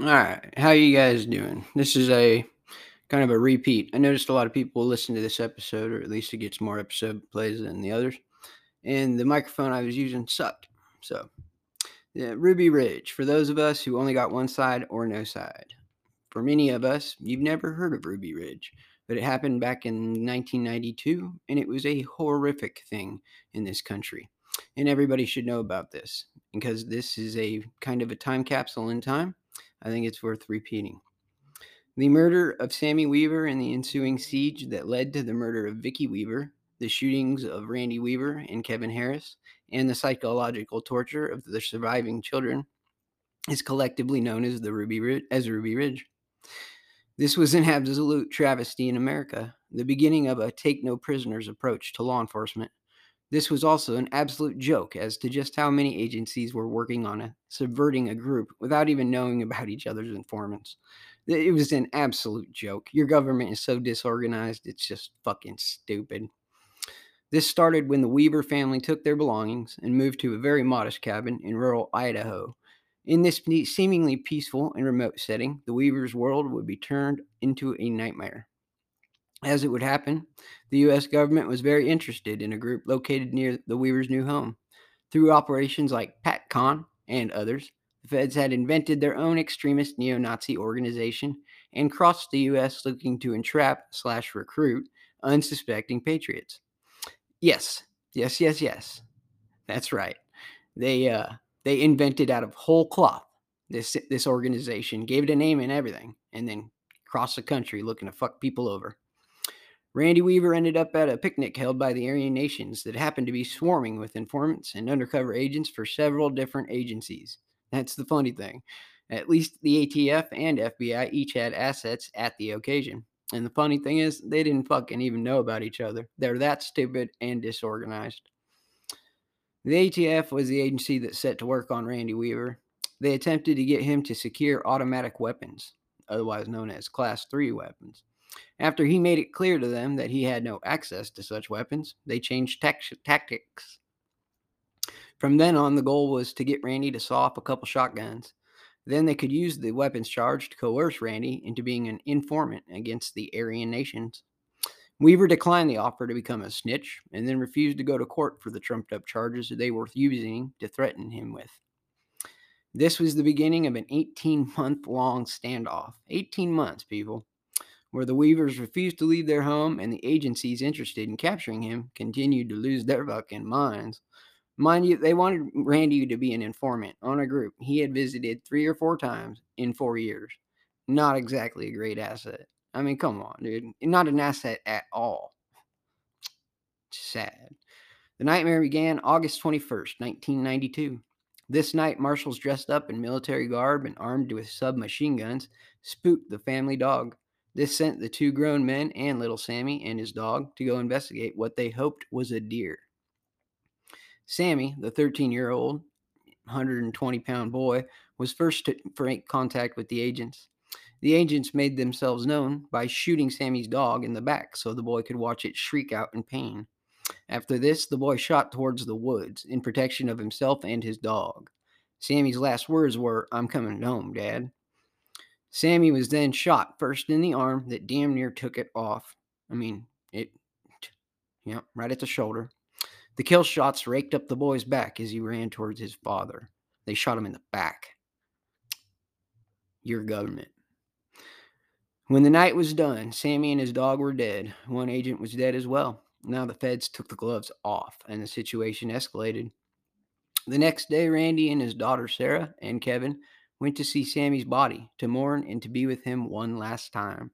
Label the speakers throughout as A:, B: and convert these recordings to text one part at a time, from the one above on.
A: All right, how you guys doing? This is a kind of a repeat. I noticed a lot of people listen to this episode, or at least it gets more episode plays than the others. And the microphone I was using sucked. So, yeah, Ruby Ridge, for those of us who only got one side or no side. For many of us, you've never heard of Ruby Ridge, but it happened back in 1992, and it was a horrific thing in this country. And everybody should know about this because this is a kind of a time capsule in time I think it's worth repeating. The murder of Sammy Weaver and the ensuing siege that led to the murder of Vicki Weaver, the shootings of Randy Weaver and Kevin Harris, and the psychological torture of the surviving children is collectively known as the Ruby Ridge, as Ruby Ridge. This was an absolute travesty in America, the beginning of a take no prisoners approach to law enforcement this was also an absolute joke as to just how many agencies were working on a, subverting a group without even knowing about each other's informants. It was an absolute joke. Your government is so disorganized, it's just fucking stupid. This started when the Weaver family took their belongings and moved to a very modest cabin in rural Idaho. In this seemingly peaceful and remote setting, the Weaver's world would be turned into a nightmare. As it would happen, the U.S. government was very interested in a group located near the Weavers' new home. Through operations like PatCon and others, the feds had invented their own extremist neo Nazi organization and crossed the U.S. looking to entrap slash recruit unsuspecting patriots. Yes, yes, yes, yes. That's right. They uh, they invented out of whole cloth this this organization, gave it a name and everything, and then crossed the country looking to fuck people over. Randy Weaver ended up at a picnic held by the Aryan nations that happened to be swarming with informants and undercover agents for several different agencies. That's the funny thing. At least the ATF and FBI each had assets at the occasion. And the funny thing is, they didn't fucking even know about each other. They're that stupid and disorganized. The ATF was the agency that set to work on Randy Weaver. They attempted to get him to secure automatic weapons, otherwise known as Class 3 weapons. After he made it clear to them that he had no access to such weapons, they changed tactics. From then on, the goal was to get Randy to saw off a couple shotguns. Then they could use the weapons charge to coerce Randy into being an informant against the Aryan nations. Weaver declined the offer to become a snitch and then refused to go to court for the trumped up charges they were using to threaten him with. This was the beginning of an 18 month long standoff. 18 months, people where the Weavers refused to leave their home and the agencies interested in capturing him continued to lose their fucking minds. Mind you, they wanted Randy to be an informant on a group he had visited three or four times in four years. Not exactly a great asset. I mean, come on, dude. Not an asset at all. Sad. The nightmare began August 21st, 1992. This night, marshals dressed up in military garb and armed with submachine guns spooked the family dog. This sent the two grown men and little Sammy and his dog to go investigate what they hoped was a deer. Sammy, the 13 year old, 120 pound boy, was first to make contact with the agents. The agents made themselves known by shooting Sammy's dog in the back so the boy could watch it shriek out in pain. After this, the boy shot towards the woods in protection of himself and his dog. Sammy's last words were, I'm coming home, Dad. Sammy was then shot first in the arm that damn near took it off. I mean, it, yeah, right at the shoulder. The kill shots raked up the boy's back as he ran towards his father. They shot him in the back. Your government. When the night was done, Sammy and his dog were dead. One agent was dead as well. Now the feds took the gloves off and the situation escalated. The next day, Randy and his daughter Sarah and Kevin went to see Sammy's body to mourn and to be with him one last time.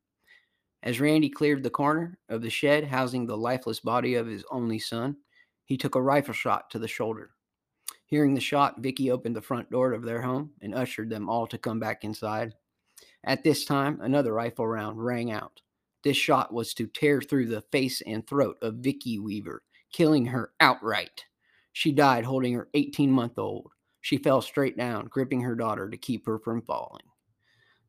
A: As Randy cleared the corner of the shed housing the lifeless body of his only son, he took a rifle shot to the shoulder. Hearing the shot, Vicki opened the front door of their home and ushered them all to come back inside. At this time, another rifle round rang out. This shot was to tear through the face and throat of Vicki Weaver, killing her outright. She died holding her 18 month old. She fell straight down, gripping her daughter to keep her from falling.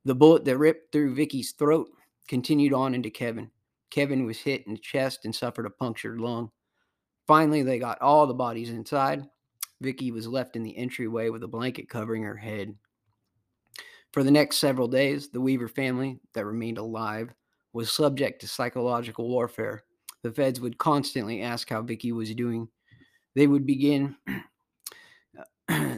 A: The bullet that ripped through Vicki's throat continued on into Kevin. Kevin was hit in the chest and suffered a punctured lung. Finally, they got all the bodies inside. Vicki was left in the entryway with a blanket covering her head. For the next several days, the Weaver family that remained alive was subject to psychological warfare. The feds would constantly ask how Vicki was doing. They would begin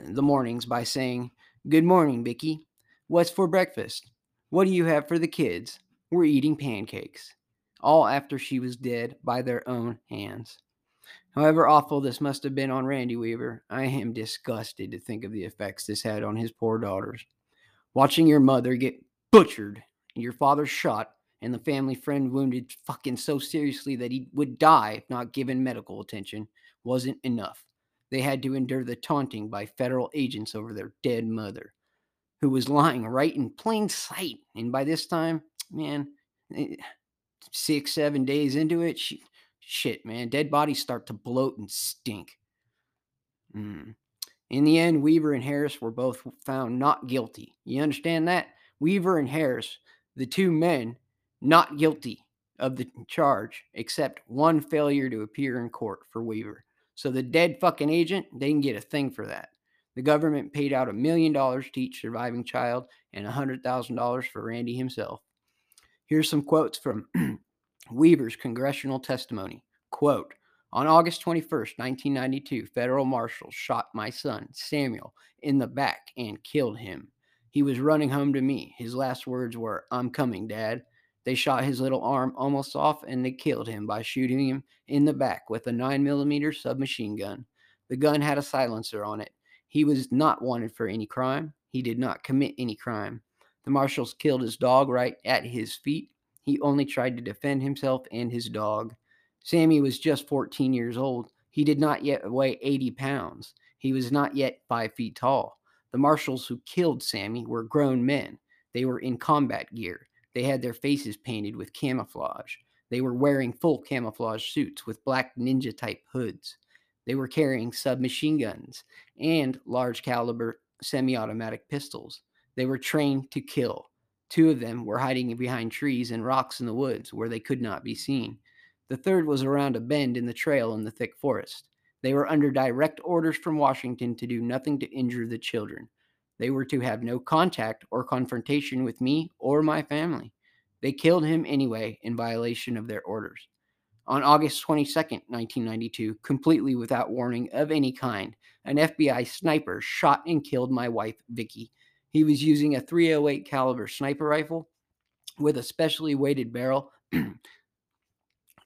A: the mornings by saying, Good morning, Vicki. What's for breakfast? What do you have for the kids? We're eating pancakes. All after she was dead by their own hands. However awful this must have been on Randy Weaver, I am disgusted to think of the effects this had on his poor daughters. Watching your mother get butchered, your father shot, and the family friend wounded fucking so seriously that he would die if not given medical attention wasn't enough. They had to endure the taunting by federal agents over their dead mother, who was lying right in plain sight. And by this time, man, eh, six, seven days into it, she, shit, man, dead bodies start to bloat and stink. Mm. In the end, Weaver and Harris were both found not guilty. You understand that? Weaver and Harris, the two men, not guilty of the charge, except one failure to appear in court for Weaver. So the dead fucking agent, didn't get a thing for that. The government paid out a million dollars to each surviving child and a hundred thousand dollars for Randy himself. Here's some quotes from Weaver's congressional testimony. Quote, on August 21st, 1992, federal marshals shot my son, Samuel, in the back and killed him. He was running home to me. His last words were, I'm coming, Dad. They shot his little arm almost off and they killed him by shooting him in the back with a 9mm submachine gun. The gun had a silencer on it. He was not wanted for any crime. He did not commit any crime. The marshals killed his dog right at his feet. He only tried to defend himself and his dog. Sammy was just 14 years old. He did not yet weigh 80 pounds. He was not yet five feet tall. The marshals who killed Sammy were grown men. They were in combat gear. They had their faces painted with camouflage. They were wearing full camouflage suits with black ninja type hoods. They were carrying submachine guns and large caliber semi automatic pistols. They were trained to kill. Two of them were hiding behind trees and rocks in the woods where they could not be seen. The third was around a bend in the trail in the thick forest. They were under direct orders from Washington to do nothing to injure the children. They were to have no contact or confrontation with me or my family. They killed him anyway in violation of their orders. On August 22, 1992, completely without warning of any kind, an FBI sniper shot and killed my wife, Vicki. He was using a 308 caliber sniper rifle with a specially weighted barrel and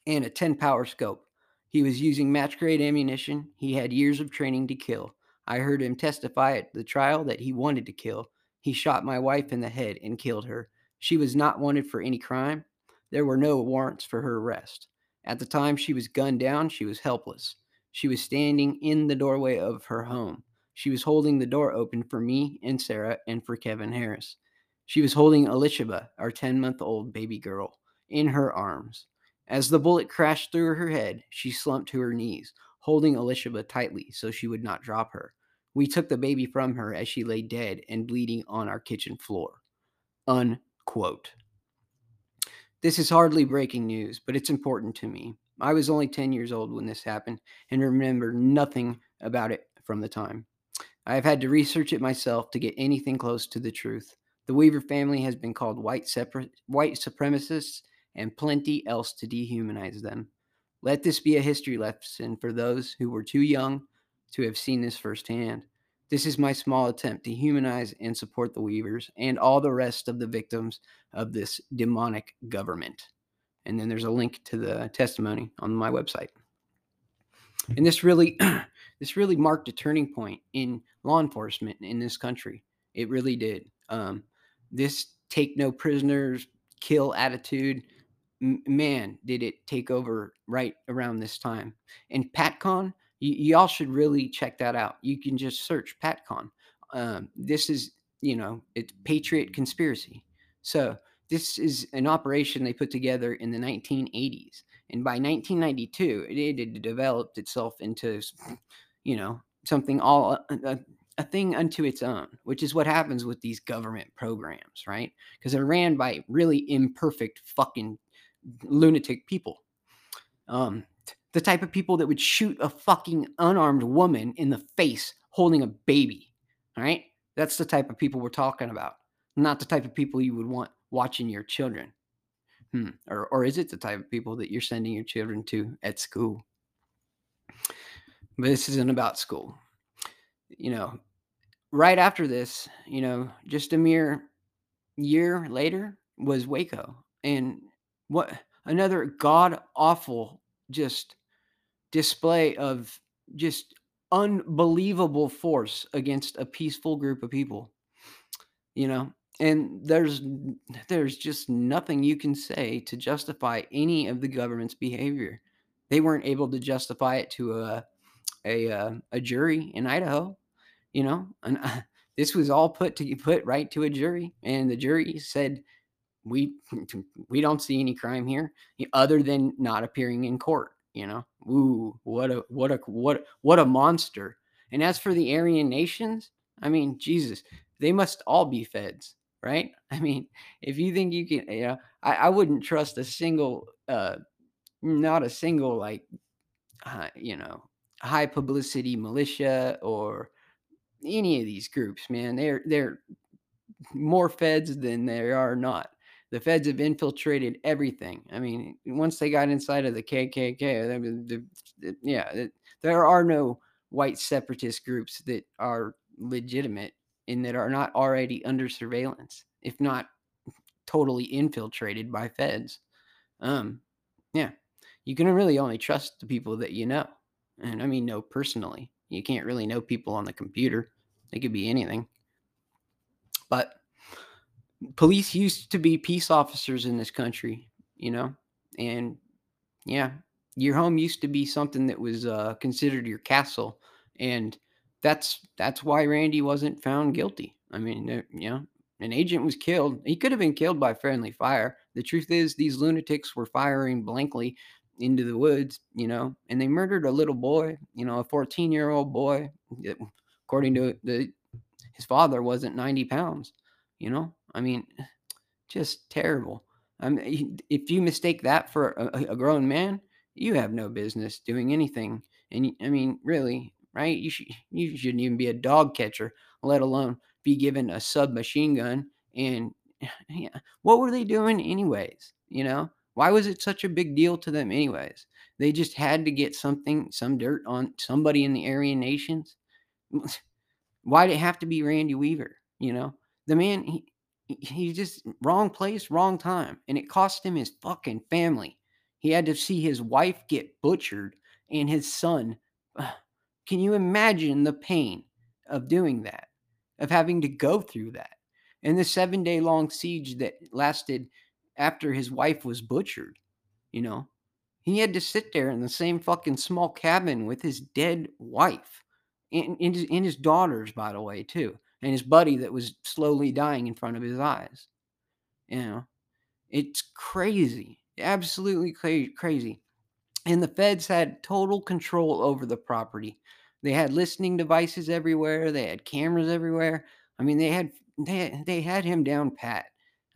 A: a 10 power scope. He was using match grade ammunition. He had years of training to kill. I heard him testify at the trial that he wanted to kill. He shot my wife in the head and killed her. She was not wanted for any crime. There were no warrants for her arrest. At the time she was gunned down, she was helpless. She was standing in the doorway of her home. She was holding the door open for me and Sarah and for Kevin Harris. She was holding Elishaba, our 10 month old baby girl, in her arms. As the bullet crashed through her head, she slumped to her knees, holding Elishaba tightly so she would not drop her. We took the baby from her as she lay dead and bleeding on our kitchen floor. Unquote. This is hardly breaking news, but it's important to me. I was only 10 years old when this happened and remember nothing about it from the time. I have had to research it myself to get anything close to the truth. The Weaver family has been called white, separ- white supremacists and plenty else to dehumanize them. Let this be a history lesson for those who were too young to have seen this firsthand. This is my small attempt to humanize and support the Weavers and all the rest of the victims of this demonic government. And then there's a link to the testimony on my website. And this really this really marked a turning point in law enforcement in this country. It really did. Um, this take no prisoners, kill attitude man, did it take over right around this time. And PatCon, y- y'all should really check that out. You can just search PatCon. Um, this is, you know, it's Patriot Conspiracy. So this is an operation they put together in the 1980s. And by 1992, it had developed itself into, you know, something all a, a thing unto its own, which is what happens with these government programs, right? Because they're ran by really imperfect fucking lunatic people. Um, the type of people that would shoot a fucking unarmed woman in the face holding a baby. All right. That's the type of people we're talking about. not the type of people you would want watching your children. Hmm. Or, or is it the type of people that you're sending your children to at school? But this isn't about school. You know, right after this, you know, just a mere year later was Waco. And what another god awful just display of just unbelievable force against a peaceful group of people. You know, and there's there's just nothing you can say to justify any of the government's behavior. They weren't able to justify it to a a uh, a jury in Idaho, you know, and uh, this was all put to put right to a jury, and the jury said we we don't see any crime here other than not appearing in court. You know, ooh, what a what a what what a monster. And as for the Aryan nations, I mean, Jesus, they must all be feds, right? I mean, if you think you can, you know, I, I wouldn't trust a single, uh, not a single like, uh, you know, high publicity militia or any of these groups, man. They're they're more feds than there are not. The feds have infiltrated everything. I mean, once they got inside of the KKK, yeah, there are no white separatist groups that are legitimate and that are not already under surveillance, if not totally infiltrated by feds. Um, yeah, you can really only trust the people that you know. And I mean, know personally. You can't really know people on the computer, they could be anything. But police used to be peace officers in this country, you know, and yeah, your home used to be something that was uh, considered your castle, and that's that's why Randy wasn't found guilty. I mean, you know, an agent was killed. He could have been killed by friendly fire. The truth is, these lunatics were firing blankly into the woods, you know, and they murdered a little boy, you know, a 14 year old boy. According to the, his father, wasn't 90 pounds, you know. I mean, just terrible. I mean, if you mistake that for a, a grown man, you have no business doing anything. And I mean, really, right? You should you shouldn't even be a dog catcher, let alone be given a submachine gun. And yeah, what were they doing anyways? You know, why was it such a big deal to them anyways? They just had to get something, some dirt on somebody in the Aryan nations. Why did it have to be Randy Weaver? You know, the man he he just wrong place, wrong time, and it cost him his fucking family. He had to see his wife get butchered and his son. Can you imagine the pain of doing that? Of having to go through that? And the seven day long siege that lasted after his wife was butchered. You know, he had to sit there in the same fucking small cabin with his dead wife and, and, his, and his daughters, by the way, too, and his buddy that was slowly dying in front of his eyes. You know, it's crazy, absolutely cra- crazy. And the feds had total control over the property. They had listening devices everywhere. They had cameras everywhere. I mean, they had they they had him down pat.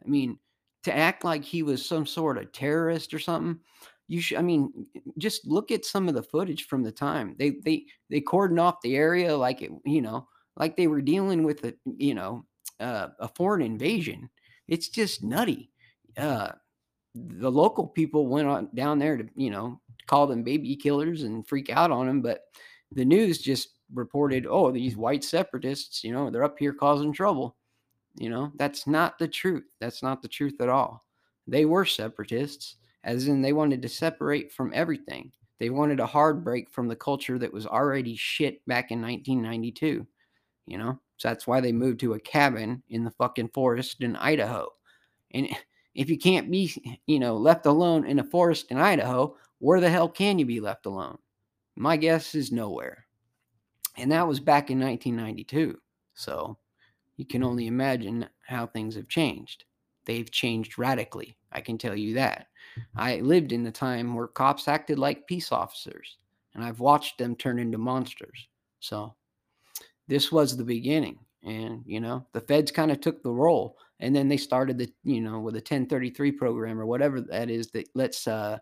A: I mean, to act like he was some sort of terrorist or something. You should, I mean, just look at some of the footage from the time. They they they cordoned off the area like it, you know, like they were dealing with a, you know, uh, a foreign invasion. It's just nutty. Uh, the local people went on down there to, you know, call them baby killers and freak out on them, but the news just reported, oh, these white separatists, you know, they're up here causing trouble. You know, that's not the truth. That's not the truth at all. They were separatists, as in they wanted to separate from everything. They wanted a hard break from the culture that was already shit back in 1992. You know, so that's why they moved to a cabin in the fucking forest in Idaho. And if you can't be, you know, left alone in a forest in Idaho, where the hell can you be left alone? My guess is nowhere. And that was back in 1992. So you can only imagine how things have changed. They've changed radically. I can tell you that. I lived in a time where cops acted like peace officers, and I've watched them turn into monsters. So this was the beginning. And, you know, the feds kind of took the role. And then they started the, you know, with a 1033 program or whatever that is that lets uh,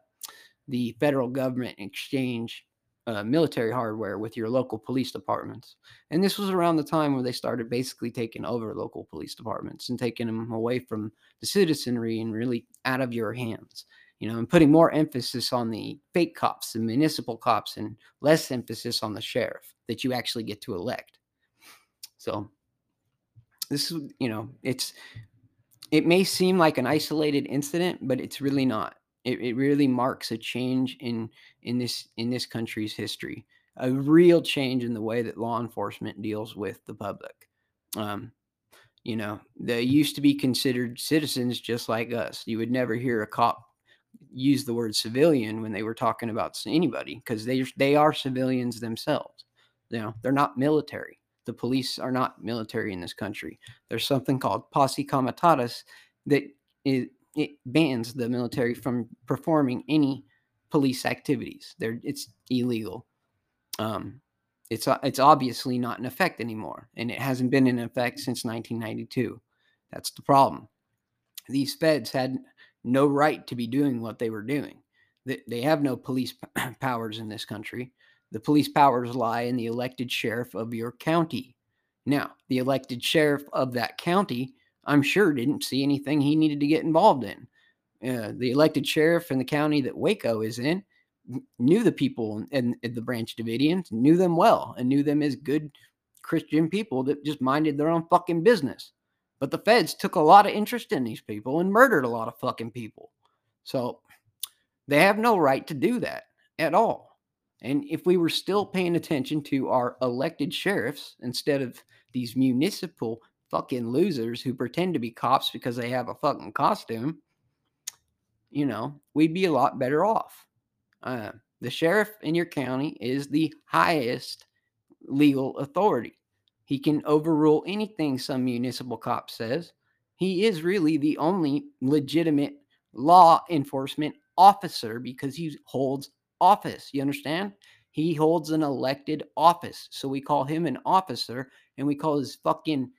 A: the federal government exchange uh, military hardware with your local police departments. And this was around the time where they started basically taking over local police departments and taking them away from the citizenry and really out of your hands, you know, and putting more emphasis on the fake cops and municipal cops and less emphasis on the sheriff that you actually get to elect. So this is, you know, it's it may seem like an isolated incident, but it's really not. It, it really marks a change in in this in this country's history, a real change in the way that law enforcement deals with the public. Um, you know, they used to be considered citizens just like us. You would never hear a cop use the word civilian when they were talking about anybody because they they are civilians themselves. You know, they're not military. The police are not military in this country. There's something called posse comitatus that it, it bans the military from performing any police activities. They're, it's illegal. Um, it's it's obviously not in effect anymore, and it hasn't been in effect since 1992. That's the problem. These feds had no right to be doing what they were doing. They, they have no police powers in this country. The police powers lie in the elected sheriff of your county. Now, the elected sheriff of that county, I'm sure, didn't see anything he needed to get involved in. Uh, the elected sheriff in the county that Waco is in knew the people in, in the Branch Davidians, knew them well, and knew them as good Christian people that just minded their own fucking business. But the feds took a lot of interest in these people and murdered a lot of fucking people. So they have no right to do that at all. And if we were still paying attention to our elected sheriffs instead of these municipal fucking losers who pretend to be cops because they have a fucking costume, you know, we'd be a lot better off. Uh, the sheriff in your county is the highest legal authority. He can overrule anything some municipal cop says. He is really the only legitimate law enforcement officer because he holds office. You understand? He holds an elected office. So we call him an officer and we call his fucking,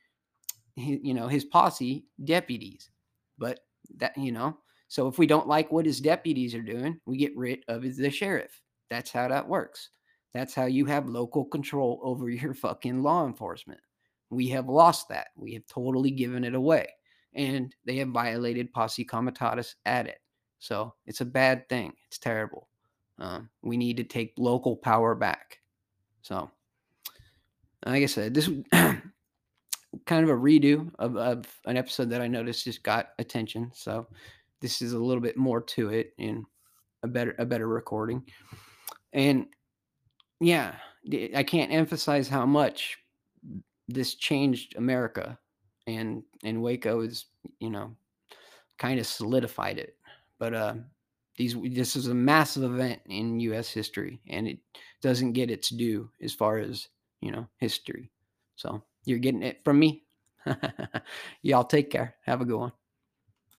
A: you know, his posse deputies. But that, you know, so if we don't like what his deputies are doing, we get rid of the sheriff. That's how that works. That's how you have local control over your fucking law enforcement. We have lost that. We have totally given it away. And they have violated posse comitatus at it. So it's a bad thing. It's terrible. Um, we need to take local power back. So, like I said, this kind of a redo of, of an episode that I noticed just got attention. So, this is a little bit more to it and a better a better recording. And yeah, I can't emphasize how much this changed America, and and Waco is you know kind of solidified it. But uh, these this is a massive event in U.S. history, and it doesn't get its due as far as you know history. So you're getting it from me. Y'all take care. Have a good one.